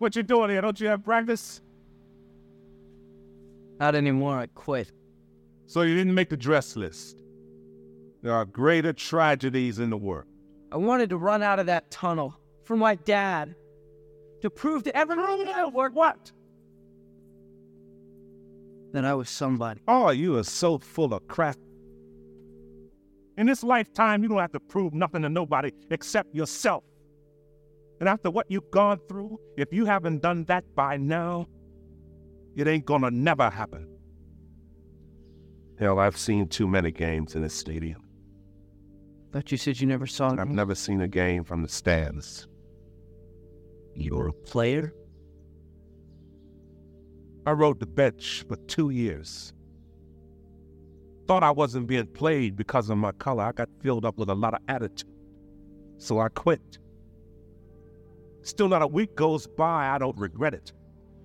What you doing here? Don't you have practice? Not anymore. I quit. So you didn't make the dress list. There are greater tragedies in the world. I wanted to run out of that tunnel for my dad to prove to everyone that work What? that I was somebody. Oh, you are so full of crap. In this lifetime, you don't have to prove nothing to nobody except yourself. And after what you've gone through, if you haven't done that by now, it ain't gonna never happen. Hell, I've seen too many games in this stadium. Thought you said you never saw I've never seen a game from the stands. You're a player? I rode the bench for two years. Thought I wasn't being played because of my color. I got filled up with a lot of attitude. So I quit. Still not a week goes by, I don't regret it.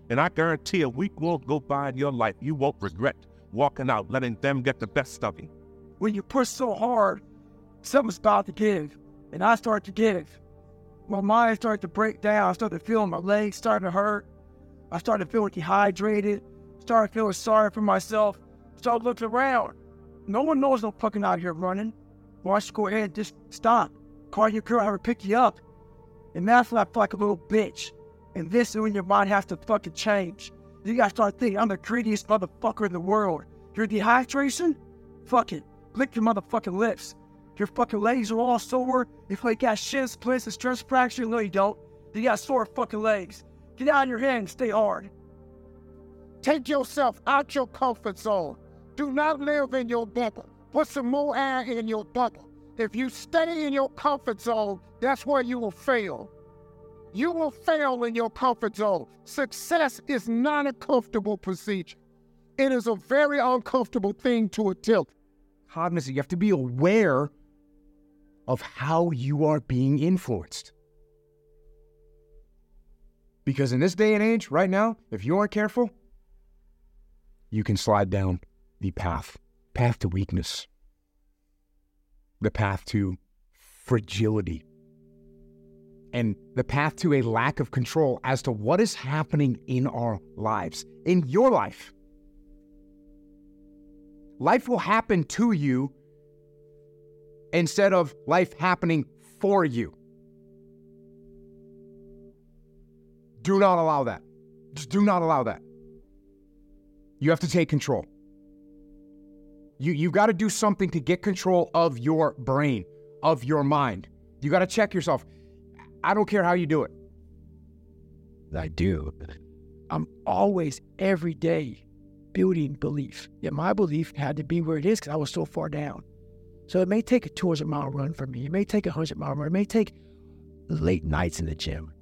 And I guarantee a week won't go by in your life you won't regret walking out, letting them get the best of you. when you push so hard, something's about to give. And I start to give. My mind started to break down. I started feeling my legs starting to hurt. I started feeling dehydrated. Started feeling sorry for myself. Started looking around. No one knows I'm fucking out here running. Why don't you go ahead and just stop? Call your girl, have her pick you up. And that's when I feel like a little bitch. And this is when your mind has to fucking change. You gotta start thinking, I'm the greediest motherfucker in the world. Your dehydration? Fuck it. Lick your motherfucking lips. Your fucking legs are all sore. If you got shin splints and stress fracture, no, you don't. You got sore fucking legs. Get out of your head and stay hard. Take yourself out your comfort zone. Do not live in your bubble. Put some more air in your bubble. If you stay in your comfort zone, that's where you will fail. You will fail in your comfort zone. Success is not a comfortable procedure. It is a very uncomfortable thing to attempt. cognizant. You have to be aware of how you are being influenced. Because in this day and age, right now, if you aren't careful, you can slide down the path, path to weakness, the path to fragility, and the path to a lack of control as to what is happening in our lives, in your life. Life will happen to you instead of life happening for you. Do not allow that. Just do not allow that. You have to take control. You you got to do something to get control of your brain, of your mind. You got to check yourself. I don't care how you do it. I do. I'm always, every day, building belief. Yet my belief had to be where it is because I was so far down. So it may take a 200 mile run for me. It may take a 100 mile run. It may take late nights in the gym.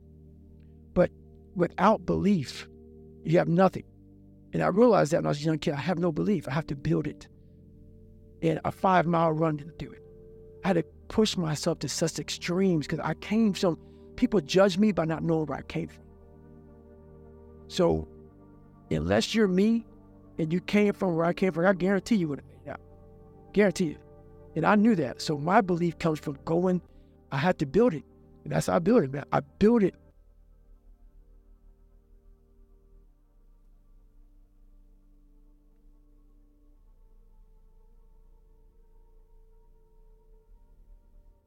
But without belief, you have nothing. And I realized that when I was a young kid, I have no belief. I have to build it. And a five mile run didn't do it. I had to push myself to such extremes because I came from people judge me by not knowing where I came from. So, unless you're me and you came from where I came from, I guarantee you would have made it out. Guarantee you. And I knew that. So my belief comes from going, I had to build it. And that's how I built it, man. I built it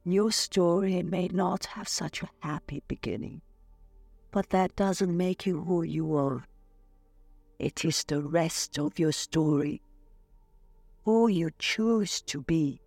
Your story may not have such a happy beginning, but that doesn't make you who you are. It is the rest of your story, who you choose to be.